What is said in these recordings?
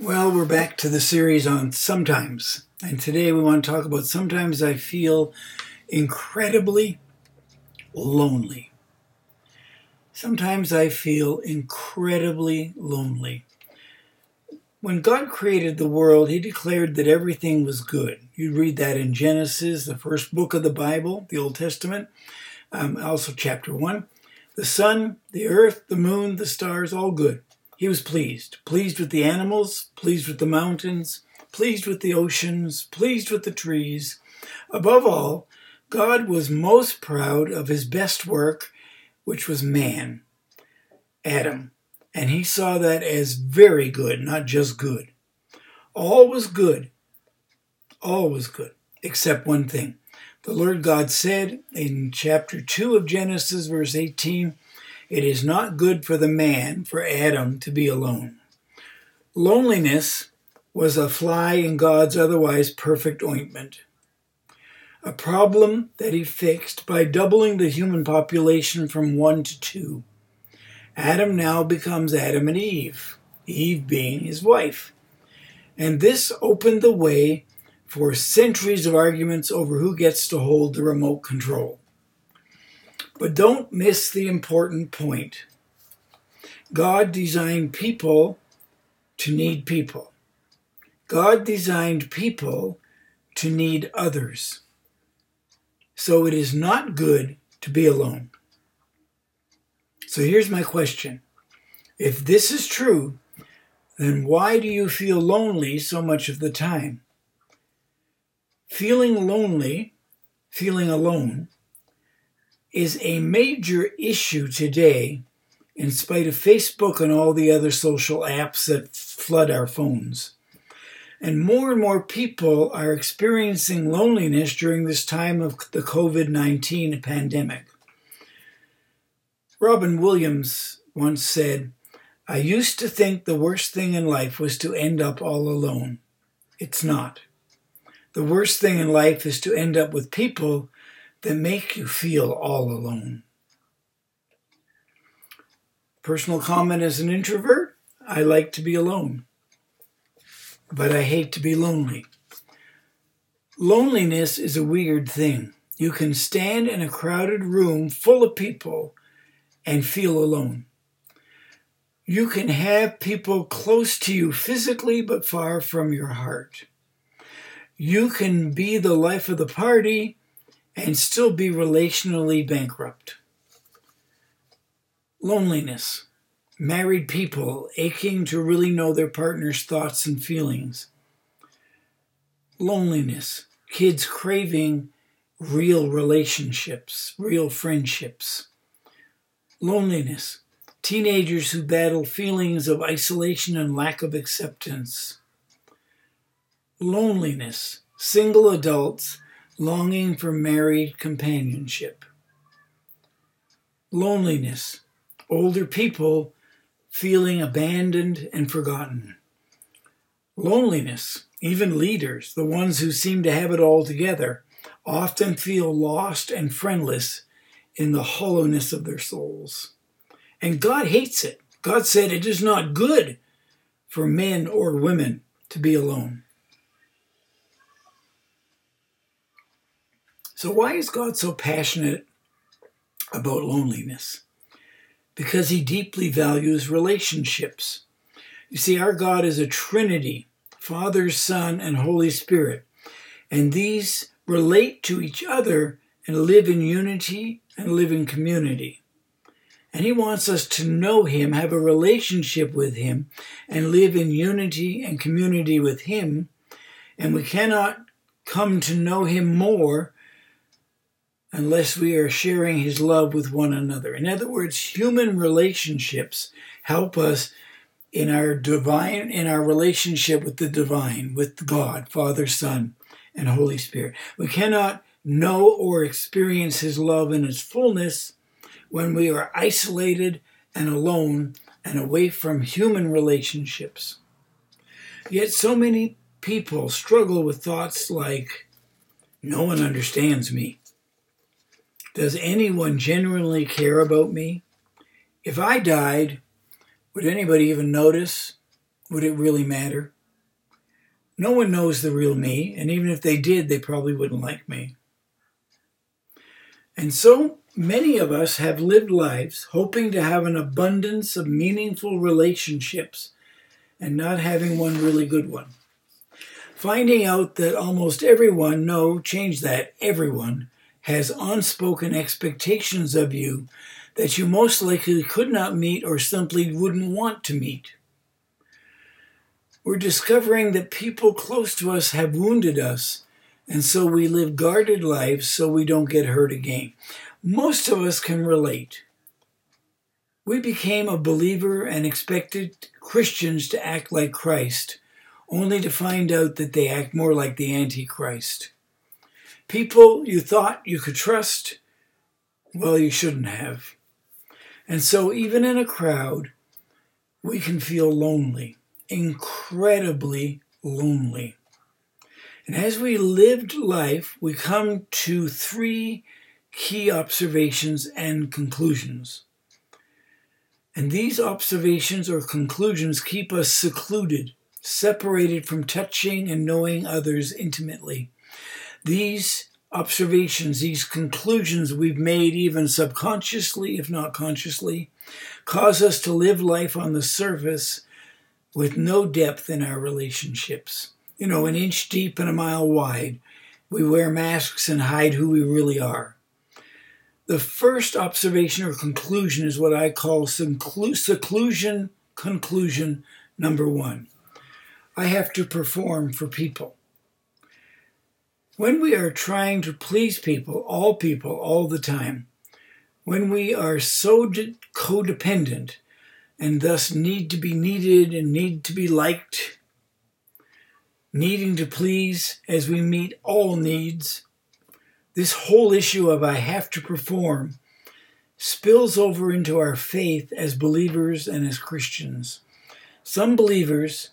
Well, we're back to the series on sometimes. And today we want to talk about sometimes I feel incredibly lonely. Sometimes I feel incredibly lonely. When God created the world, He declared that everything was good. You read that in Genesis, the first book of the Bible, the Old Testament, um, also chapter 1. The sun, the earth, the moon, the stars, all good. He was pleased, pleased with the animals, pleased with the mountains, pleased with the oceans, pleased with the trees. Above all, God was most proud of his best work, which was man, Adam, and he saw that as very good, not just good. All was good, all was good, except one thing. The Lord God said in chapter 2 of Genesis, verse 18, it is not good for the man, for Adam, to be alone. Loneliness was a fly in God's otherwise perfect ointment. A problem that he fixed by doubling the human population from one to two. Adam now becomes Adam and Eve, Eve being his wife. And this opened the way for centuries of arguments over who gets to hold the remote control. But don't miss the important point. God designed people to need people. God designed people to need others. So it is not good to be alone. So here's my question. If this is true, then why do you feel lonely so much of the time? Feeling lonely, feeling alone, is a major issue today, in spite of Facebook and all the other social apps that flood our phones. And more and more people are experiencing loneliness during this time of the COVID 19 pandemic. Robin Williams once said, I used to think the worst thing in life was to end up all alone. It's not. The worst thing in life is to end up with people that make you feel all alone. Personal comment as an introvert I like to be alone, but I hate to be lonely. Loneliness is a weird thing. You can stand in a crowded room full of people and feel alone. You can have people close to you physically but far from your heart. You can be the life of the party and still be relationally bankrupt. Loneliness. Married people aching to really know their partner's thoughts and feelings. Loneliness. Kids craving real relationships, real friendships. Loneliness. Teenagers who battle feelings of isolation and lack of acceptance. Loneliness. Single adults longing for married companionship. Loneliness, older people feeling abandoned and forgotten. Loneliness, even leaders, the ones who seem to have it all together, often feel lost and friendless in the hollowness of their souls. And God hates it. God said it is not good for men or women to be alone. So, why is God so passionate about loneliness? Because he deeply values relationships. You see, our God is a Trinity Father, Son, and Holy Spirit. And these relate to each other and live in unity and live in community. And he wants us to know him, have a relationship with him, and live in unity and community with him. And we cannot come to know him more unless we are sharing his love with one another. In other words, human relationships help us in our divine in our relationship with the divine, with God, Father, Son, and Holy Spirit. We cannot know or experience his love in its fullness when we are isolated and alone and away from human relationships. Yet so many people struggle with thoughts like, no one understands me. Does anyone genuinely care about me? If I died, would anybody even notice? would it really matter? No one knows the real me, and even if they did, they probably wouldn't like me. And so many of us have lived lives hoping to have an abundance of meaningful relationships and not having one really good one. Finding out that almost everyone, no, change that, everyone, has unspoken expectations of you that you most likely could not meet or simply wouldn't want to meet. We're discovering that people close to us have wounded us, and so we live guarded lives so we don't get hurt again. Most of us can relate. We became a believer and expected Christians to act like Christ, only to find out that they act more like the Antichrist. People you thought you could trust, well, you shouldn't have. And so, even in a crowd, we can feel lonely, incredibly lonely. And as we lived life, we come to three key observations and conclusions. And these observations or conclusions keep us secluded, separated from touching and knowing others intimately. These observations, these conclusions we've made, even subconsciously, if not consciously, cause us to live life on the surface with no depth in our relationships. You know, an inch deep and a mile wide. We wear masks and hide who we really are. The first observation or conclusion is what I call seclusion conclusion number one. I have to perform for people. When we are trying to please people, all people, all the time, when we are so codependent and thus need to be needed and need to be liked, needing to please as we meet all needs, this whole issue of I have to perform spills over into our faith as believers and as Christians. Some believers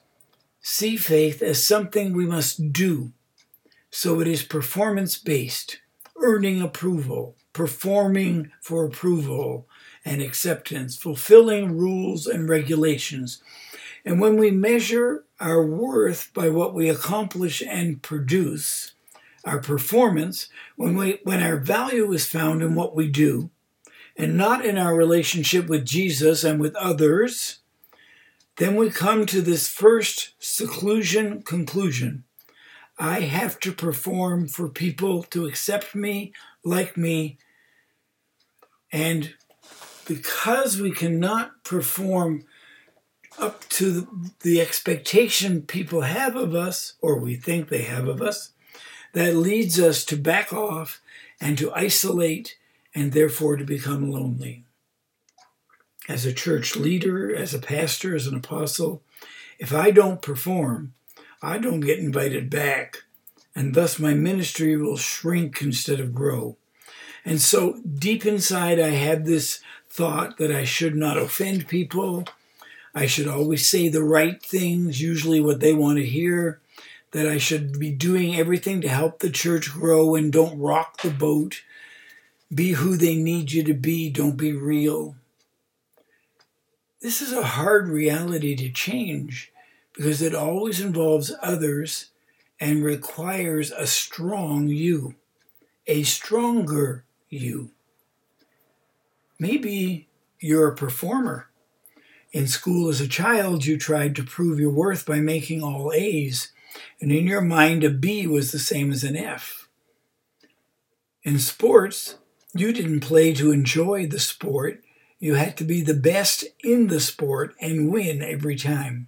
see faith as something we must do so it is performance based, earning approval, performing for approval and acceptance, fulfilling rules and regulations. And when we measure our worth by what we accomplish and produce, our performance, when, we, when our value is found in what we do, and not in our relationship with Jesus and with others, then we come to this first seclusion conclusion I have to perform for people to accept me, like me. And because we cannot perform up to the expectation people have of us, or we think they have of us, that leads us to back off and to isolate and therefore to become lonely. As a church leader, as a pastor, as an apostle, if I don't perform, I don't get invited back, and thus my ministry will shrink instead of grow. And so deep inside, I had this thought that I should not offend people. I should always say the right things, usually what they want to hear. That I should be doing everything to help the church grow and don't rock the boat. Be who they need you to be, don't be real. This is a hard reality to change because it always involves others and requires a strong you, a stronger you. Maybe you're a performer. In school as a child, you tried to prove your worth by making all A's, and in your mind, a B was the same as an F. In sports, you didn't play to enjoy the sport. You had to be the best in the sport and win every time.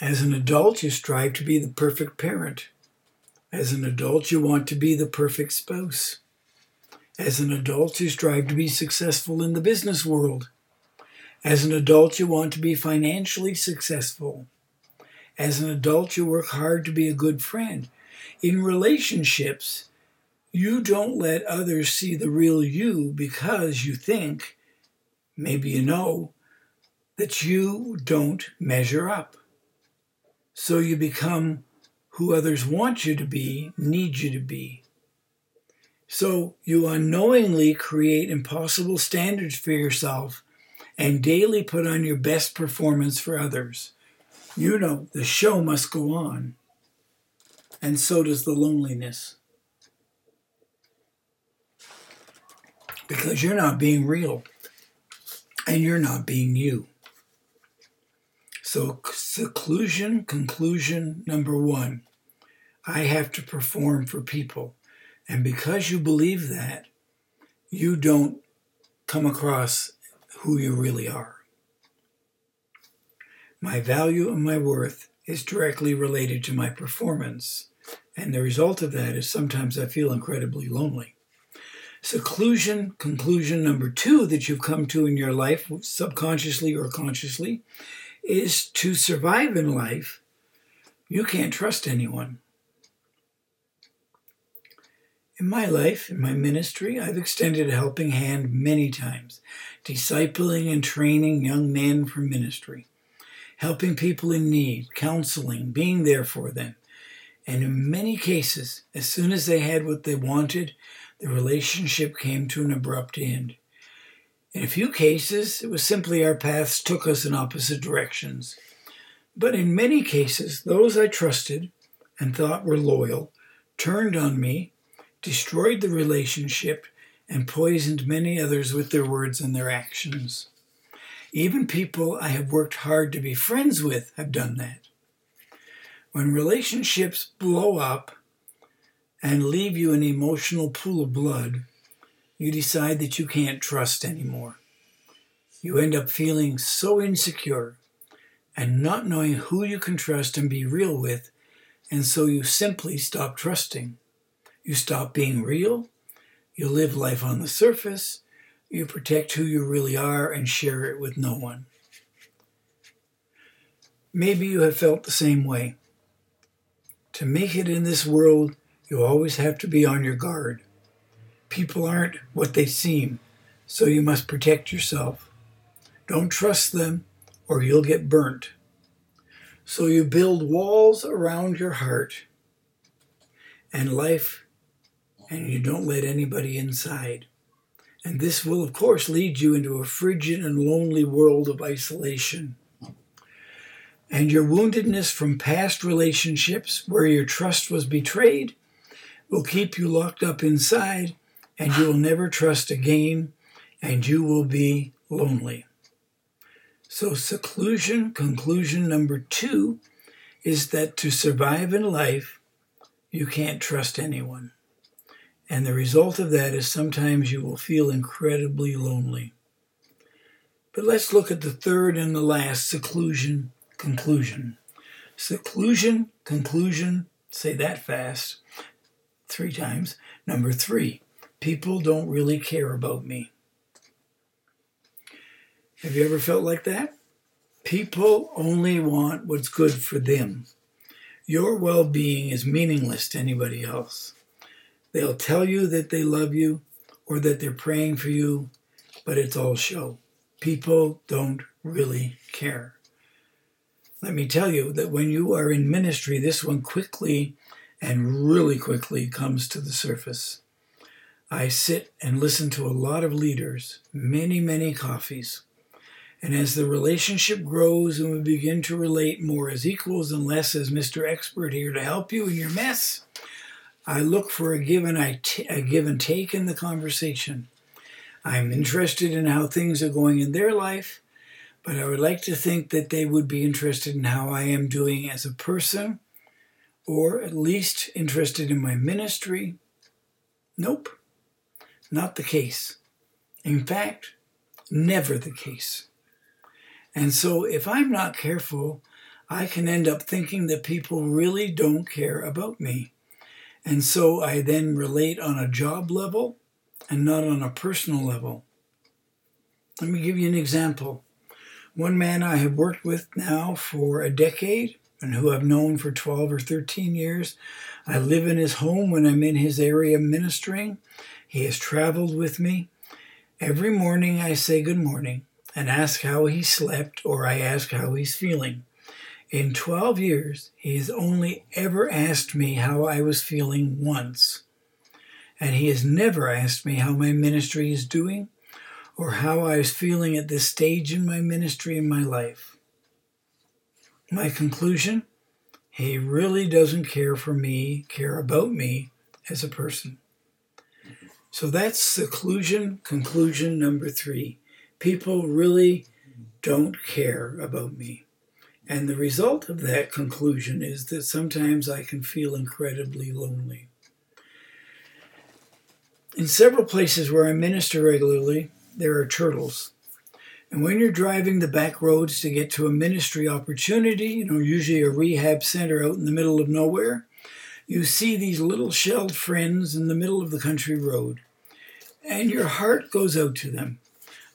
As an adult, you strive to be the perfect parent. As an adult, you want to be the perfect spouse. As an adult, you strive to be successful in the business world. As an adult, you want to be financially successful. As an adult, you work hard to be a good friend. In relationships, you don't let others see the real you because you think, maybe you know, that you don't measure up. So you become who others want you to be, need you to be. So you unknowingly create impossible standards for yourself and daily put on your best performance for others, you know the show must go on. And so does the loneliness. Because you're not being real and you're not being you. So, seclusion, conclusion number one I have to perform for people. And because you believe that, you don't come across who you really are. My value and my worth is directly related to my performance. And the result of that is sometimes I feel incredibly lonely. Seclusion, conclusion number two that you've come to in your life, subconsciously or consciously, is to survive in life, you can't trust anyone. In my life, in my ministry, I've extended a helping hand many times, discipling and training young men for ministry, helping people in need, counseling, being there for them. And in many cases, as soon as they had what they wanted, the relationship came to an abrupt end. In a few cases, it was simply our paths took us in opposite directions. But in many cases, those I trusted and thought were loyal turned on me, destroyed the relationship, and poisoned many others with their words and their actions. Even people I have worked hard to be friends with have done that. When relationships blow up and leave you an emotional pool of blood, you decide that you can't trust anymore. You end up feeling so insecure and not knowing who you can trust and be real with, and so you simply stop trusting. You stop being real, you live life on the surface, you protect who you really are and share it with no one. Maybe you have felt the same way. To make it in this world, you always have to be on your guard. People aren't what they seem, so you must protect yourself. Don't trust them, or you'll get burnt. So you build walls around your heart and life, and you don't let anybody inside. And this will, of course, lead you into a frigid and lonely world of isolation. And your woundedness from past relationships where your trust was betrayed will keep you locked up inside and you will never trust again, and you will be lonely. So, seclusion, conclusion number two, is that to survive in life, you can't trust anyone. And the result of that is sometimes you will feel incredibly lonely. But let's look at the third and the last seclusion, conclusion. Seclusion, conclusion, say that fast, three times. Number three, people don't really care about me. Have you ever felt like that? People only want what's good for them. Your well being is meaningless to anybody else. They'll tell you that they love you or that they're praying for you, but it's all show. People don't really care. Let me tell you that when you are in ministry, this one quickly and really quickly comes to the surface. I sit and listen to a lot of leaders, many, many coffees. And as the relationship grows and we begin to relate more as equals and less as Mr. Expert here to help you in your mess, I look for a give and, a give and take in the conversation. I'm interested in how things are going in their life, but I would like to think that they would be interested in how I am doing as a person, or at least interested in my ministry. Nope. Not the case. In fact, never the case. And so, if I'm not careful, I can end up thinking that people really don't care about me. And so I then relate on a job level and not on a personal level. Let me give you an example. One man I have worked with now for a decade and who I've known for 12 or 13 years. I live in his home when I'm in his area ministering. He has traveled with me. Every morning I say good morning and ask how he slept or I ask how he's feeling. In 12 years, he has only ever asked me how I was feeling once. And he has never asked me how my ministry is doing or how I was feeling at this stage in my ministry in my life. My conclusion he really doesn't care for me, care about me as a person. So that's seclusion conclusion number three. People really don't care about me. And the result of that conclusion is that sometimes I can feel incredibly lonely. In several places where I minister regularly, there are turtles. And when you're driving the back roads to get to a ministry opportunity, you know, usually a rehab center out in the middle of nowhere, you see these little shelled friends in the middle of the country road. And your heart goes out to them.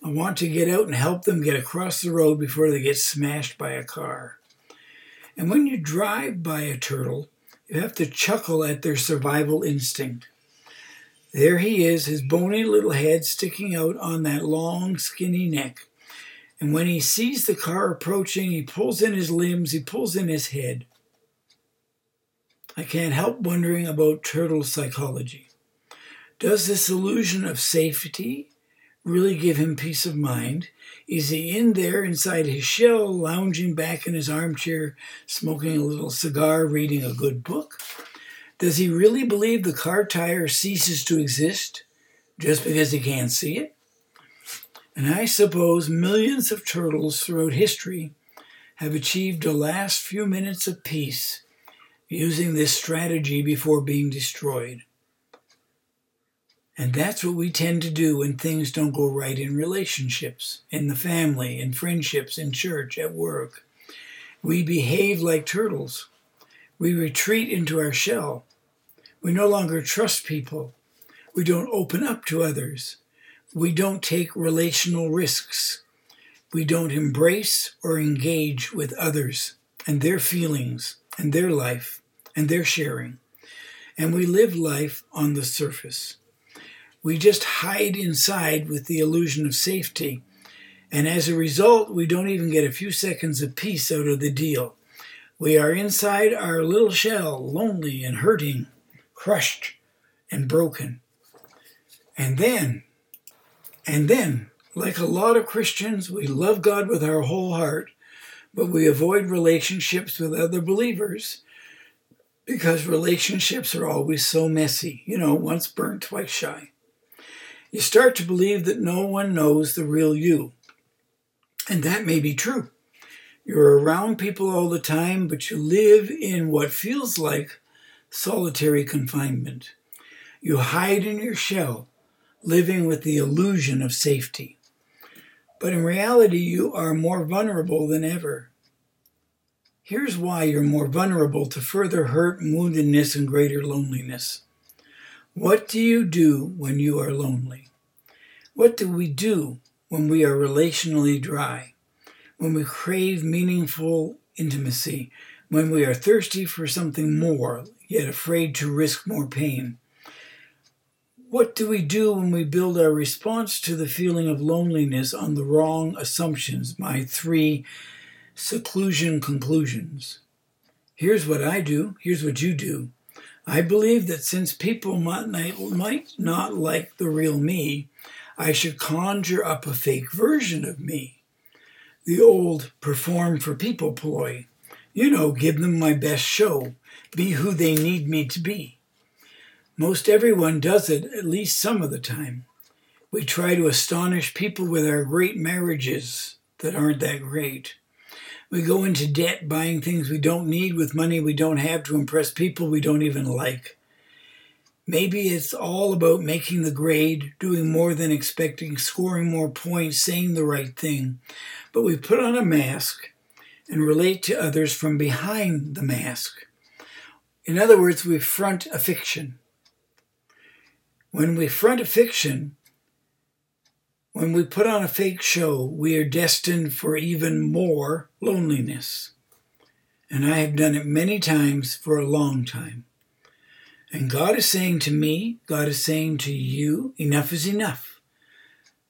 I want to get out and help them get across the road before they get smashed by a car. And when you drive by a turtle, you have to chuckle at their survival instinct. There he is, his bony little head sticking out on that long, skinny neck. And when he sees the car approaching, he pulls in his limbs, he pulls in his head. I can't help wondering about turtle psychology. Does this illusion of safety really give him peace of mind? Is he in there inside his shell, lounging back in his armchair, smoking a little cigar, reading a good book? Does he really believe the car tire ceases to exist just because he can't see it? And I suppose millions of turtles throughout history have achieved the last few minutes of peace using this strategy before being destroyed. And that's what we tend to do when things don't go right in relationships, in the family, in friendships, in church, at work. We behave like turtles. We retreat into our shell. We no longer trust people. We don't open up to others. We don't take relational risks. We don't embrace or engage with others and their feelings and their life and their sharing. And we live life on the surface. We just hide inside with the illusion of safety. And as a result, we don't even get a few seconds of peace out of the deal. We are inside our little shell, lonely and hurting, crushed and broken. And then and then, like a lot of Christians, we love God with our whole heart, but we avoid relationships with other believers because relationships are always so messy. You know, once burnt, twice shy. You start to believe that no one knows the real you. And that may be true. You're around people all the time, but you live in what feels like solitary confinement. You hide in your shell living with the illusion of safety. But in reality, you are more vulnerable than ever. Here's why you're more vulnerable to further hurt, woundedness, and greater loneliness. What do you do when you are lonely? What do we do when we are relationally dry? When we crave meaningful intimacy? When we are thirsty for something more, yet afraid to risk more pain? What do we do when we build our response to the feeling of loneliness on the wrong assumptions? My three seclusion conclusions. Here's what I do. Here's what you do. I believe that since people might, might not like the real me, I should conjure up a fake version of me. The old perform for people ploy. You know, give them my best show, be who they need me to be. Most everyone does it at least some of the time. We try to astonish people with our great marriages that aren't that great. We go into debt buying things we don't need with money we don't have to impress people we don't even like. Maybe it's all about making the grade, doing more than expecting, scoring more points, saying the right thing. But we put on a mask and relate to others from behind the mask. In other words, we front a fiction. When we front a fiction, when we put on a fake show, we are destined for even more loneliness. And I have done it many times for a long time. And God is saying to me, God is saying to you, enough is enough.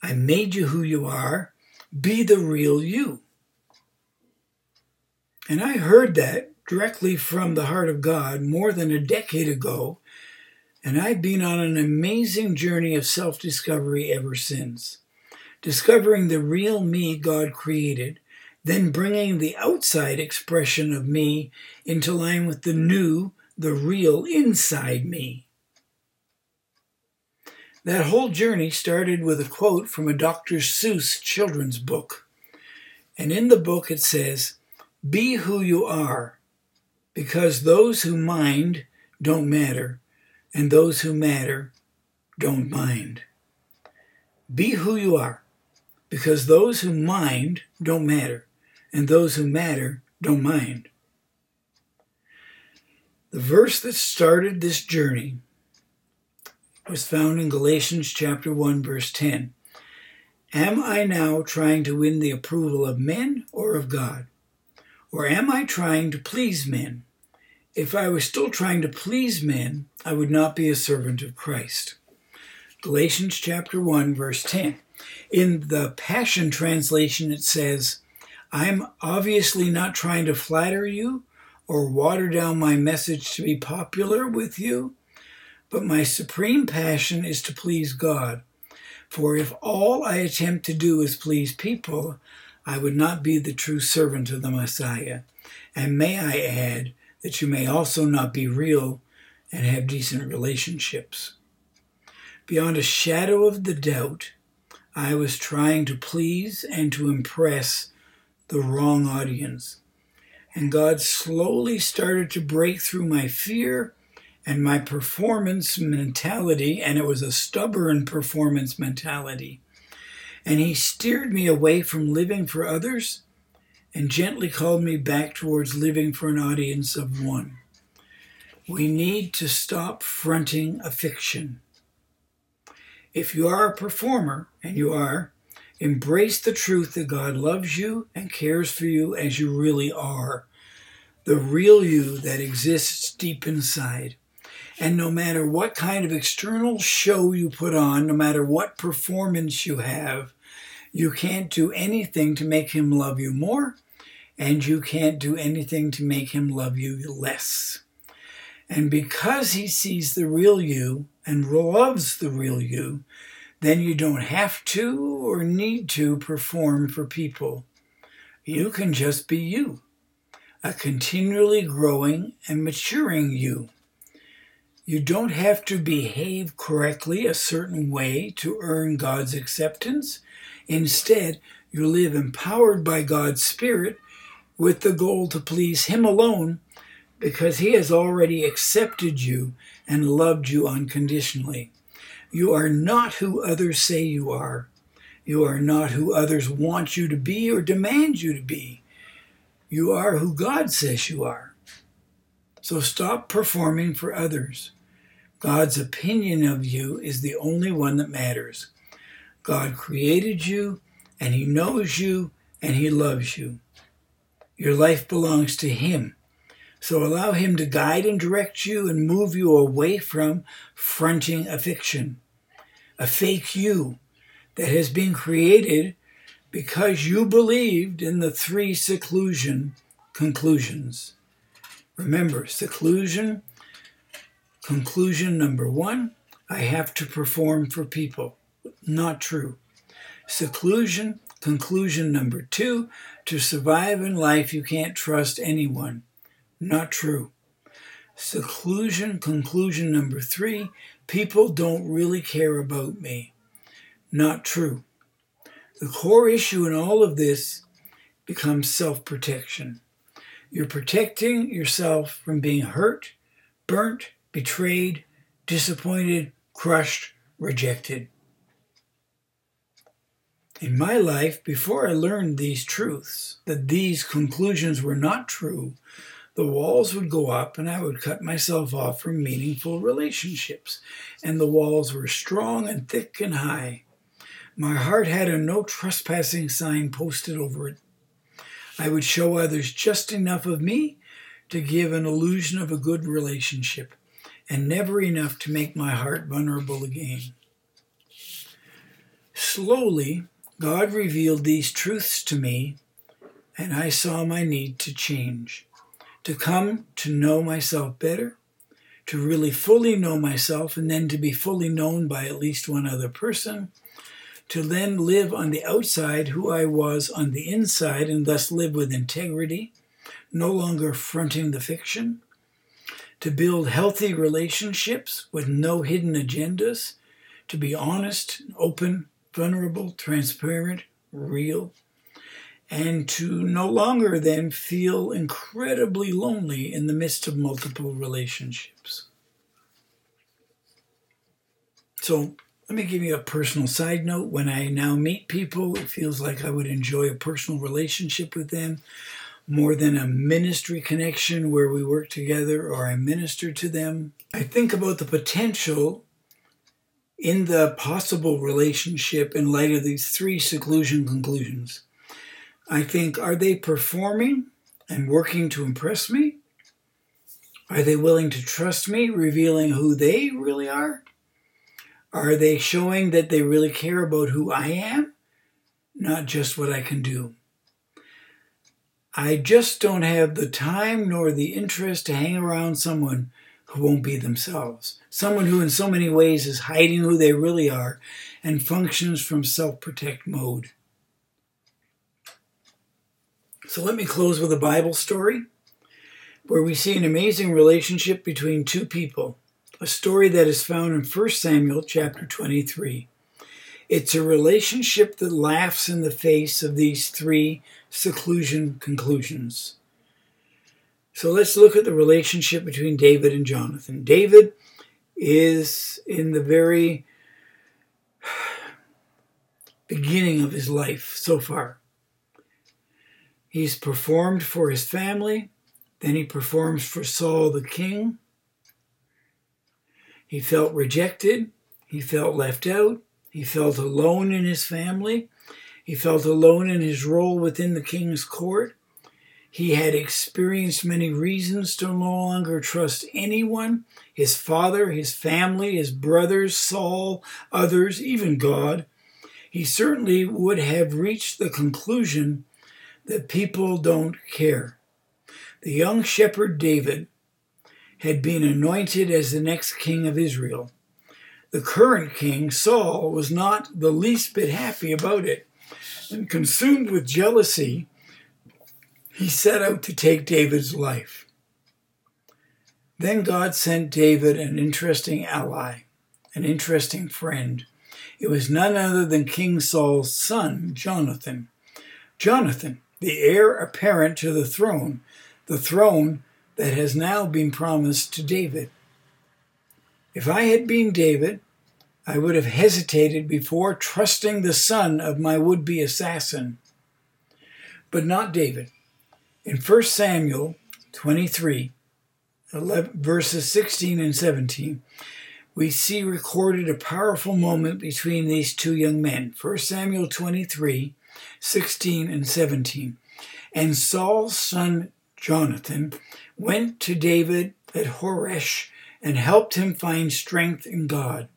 I made you who you are. Be the real you. And I heard that directly from the heart of God more than a decade ago and I've been on an amazing journey of self discovery ever since. Discovering the real me God created, then bringing the outside expression of me into line with the new, the real inside me. That whole journey started with a quote from a Dr. Seuss children's book. And in the book it says, Be who you are, because those who mind don't matter, and those who matter don't mind. Be who you are, because those who mind don't matter, and those who matter don't mind. The verse that started this journey was found in Galatians chapter 1 verse 10. Am I now trying to win the approval of men or of God? Or am I trying to please men? If I was still trying to please men, I would not be a servant of Christ. Galatians chapter 1 verse 10. In the Passion translation it says, I'm obviously not trying to flatter you or water down my message to be popular with you. But my supreme passion is to please God. For if all I attempt to do is please people, I would not be the true servant of the Messiah. And may I add that you may also not be real and have decent relationships. Beyond a shadow of the doubt, I was trying to please and to impress the wrong audience. And God slowly started to break through my fear and my performance mentality, and it was a stubborn performance mentality. And he steered me away from living for others and gently called me back towards living for an audience of one. We need to stop fronting a fiction. If you are a performer, and you are, embrace the truth that God loves you and cares for you as you really are, the real you that exists deep inside. And no matter what kind of external show you put on, no matter what performance you have, you can't do anything to make him love you more, and you can't do anything to make him love you less. And because he sees the real you and loves the real you, then you don't have to or need to perform for people. You can just be you, a continually growing and maturing you. You don't have to behave correctly a certain way to earn God's acceptance. Instead, you live empowered by God's Spirit with the goal to please Him alone because He has already accepted you and loved you unconditionally. You are not who others say you are. You are not who others want you to be or demand you to be. You are who God says you are. So stop performing for others. God's opinion of you is the only one that matters. God created you, and He knows you, and He loves you. Your life belongs to Him. So allow Him to guide and direct you and move you away from fronting a fiction, a fake you that has been created because you believed in the three seclusion conclusions. Remember, seclusion, conclusion number one, I have to perform for people. Not true. Seclusion, conclusion number two, to survive in life, you can't trust anyone. Not true. Seclusion, conclusion number three, people don't really care about me. Not true. The core issue in all of this becomes self protection. You're protecting yourself from being hurt, burnt, betrayed, disappointed, crushed, rejected. In my life, before I learned these truths, that these conclusions were not true, the walls would go up and I would cut myself off from meaningful relationships. And the walls were strong and thick and high. My heart had a no trespassing sign posted over it. I would show others just enough of me to give an illusion of a good relationship, and never enough to make my heart vulnerable again. Slowly, God revealed these truths to me, and I saw my need to change, to come to know myself better, to really fully know myself, and then to be fully known by at least one other person to then live on the outside who I was on the inside and thus live with integrity, no longer fronting the fiction, to build healthy relationships with no hidden agendas, to be honest, open, vulnerable, transparent, real, and to no longer then feel incredibly lonely in the midst of multiple relationships. So, let me give you a personal side note. When I now meet people, it feels like I would enjoy a personal relationship with them more than a ministry connection where we work together or I minister to them. I think about the potential in the possible relationship in light of these three seclusion conclusions. I think, are they performing and working to impress me? Are they willing to trust me, revealing who they really are? Are they showing that they really care about who I am, not just what I can do? I just don't have the time nor the interest to hang around someone who won't be themselves. Someone who, in so many ways, is hiding who they really are and functions from self protect mode. So let me close with a Bible story where we see an amazing relationship between two people a story that is found in 1 Samuel chapter 23. It's a relationship that laughs in the face of these three seclusion conclusions. So let's look at the relationship between David and Jonathan. David is in the very beginning of his life so far. He's performed for his family, then he performs for Saul the king, he felt rejected. He felt left out. He felt alone in his family. He felt alone in his role within the king's court. He had experienced many reasons to no longer trust anyone his father, his family, his brothers, Saul, others, even God. He certainly would have reached the conclusion that people don't care. The young shepherd David had been anointed as the next king of Israel. The current king, Saul, was not the least bit happy about it, and consumed with jealousy, he set out to take David's life. Then God sent David an interesting ally, an interesting friend. It was none other than King Saul's son, Jonathan. Jonathan, the heir apparent to the throne, the throne that has now been promised to David. If I had been David, I would have hesitated before trusting the son of my would be assassin. But not David. In 1 Samuel 23, 11, verses 16 and 17, we see recorded a powerful moment between these two young men. 1 Samuel 23, 16 and 17. And Saul's son Jonathan went to David at Horesh and helped him find strength in God.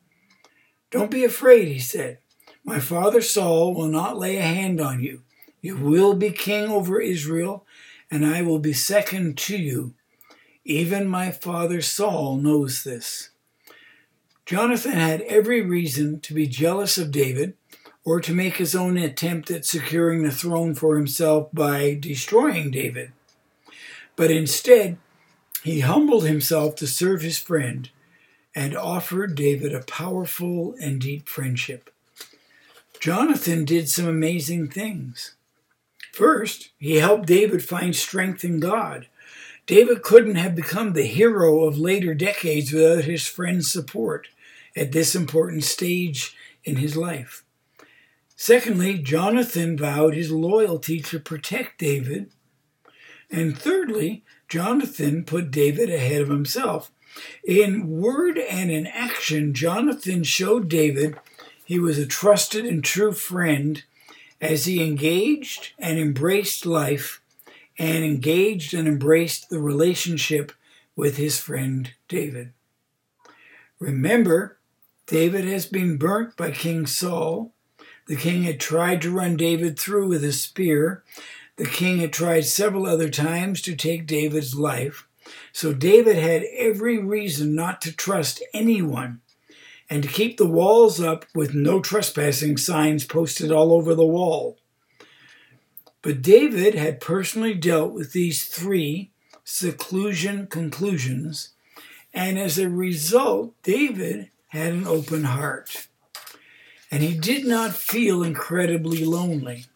Don't be afraid, he said. My father Saul will not lay a hand on you. You will be king over Israel, and I will be second to you. Even my father Saul knows this. Jonathan had every reason to be jealous of David or to make his own attempt at securing the throne for himself by destroying David. But instead, he humbled himself to serve his friend and offered David a powerful and deep friendship. Jonathan did some amazing things. First, he helped David find strength in God. David couldn't have become the hero of later decades without his friend's support at this important stage in his life. Secondly, Jonathan vowed his loyalty to protect David. And thirdly, Jonathan put David ahead of himself. In word and in action, Jonathan showed David he was a trusted and true friend as he engaged and embraced life and engaged and embraced the relationship with his friend David. Remember, David has been burnt by King Saul. The king had tried to run David through with a spear, the king had tried several other times to take David's life, so David had every reason not to trust anyone. and to keep the walls up with no trespassing signs posted all over the wall. But David had personally dealt with these three seclusion conclusions, and as a result, David had an open heart. And he did not feel incredibly lonely.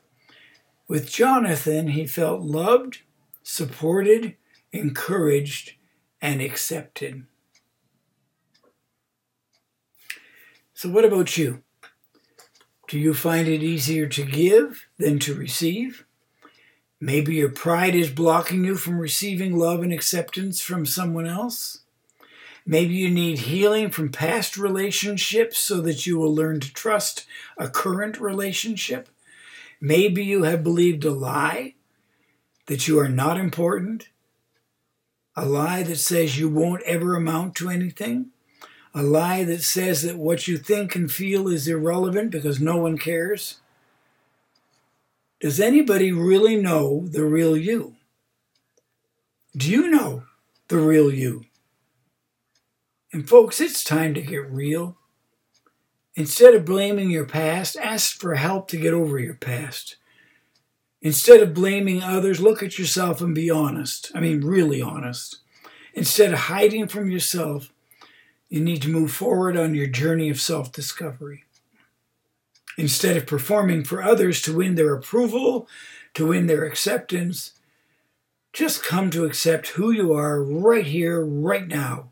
With Jonathan, he felt loved, supported, encouraged, and accepted. So, what about you? Do you find it easier to give than to receive? Maybe your pride is blocking you from receiving love and acceptance from someone else. Maybe you need healing from past relationships so that you will learn to trust a current relationship. Maybe you have believed a lie that you are not important, a lie that says you won't ever amount to anything a lie that says that what you think and feel is irrelevant because no one cares? Does anybody really know the real you? Do you know the real you? And folks, it's time to get real. Instead of blaming your past, ask for help to get over your past. Instead of blaming others, look at yourself and be honest. I mean, really honest. Instead of hiding from yourself, you need to move forward on your journey of self discovery. Instead of performing for others to win their approval, to win their acceptance, just come to accept who you are right here, right now,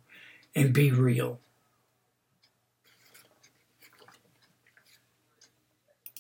and be real.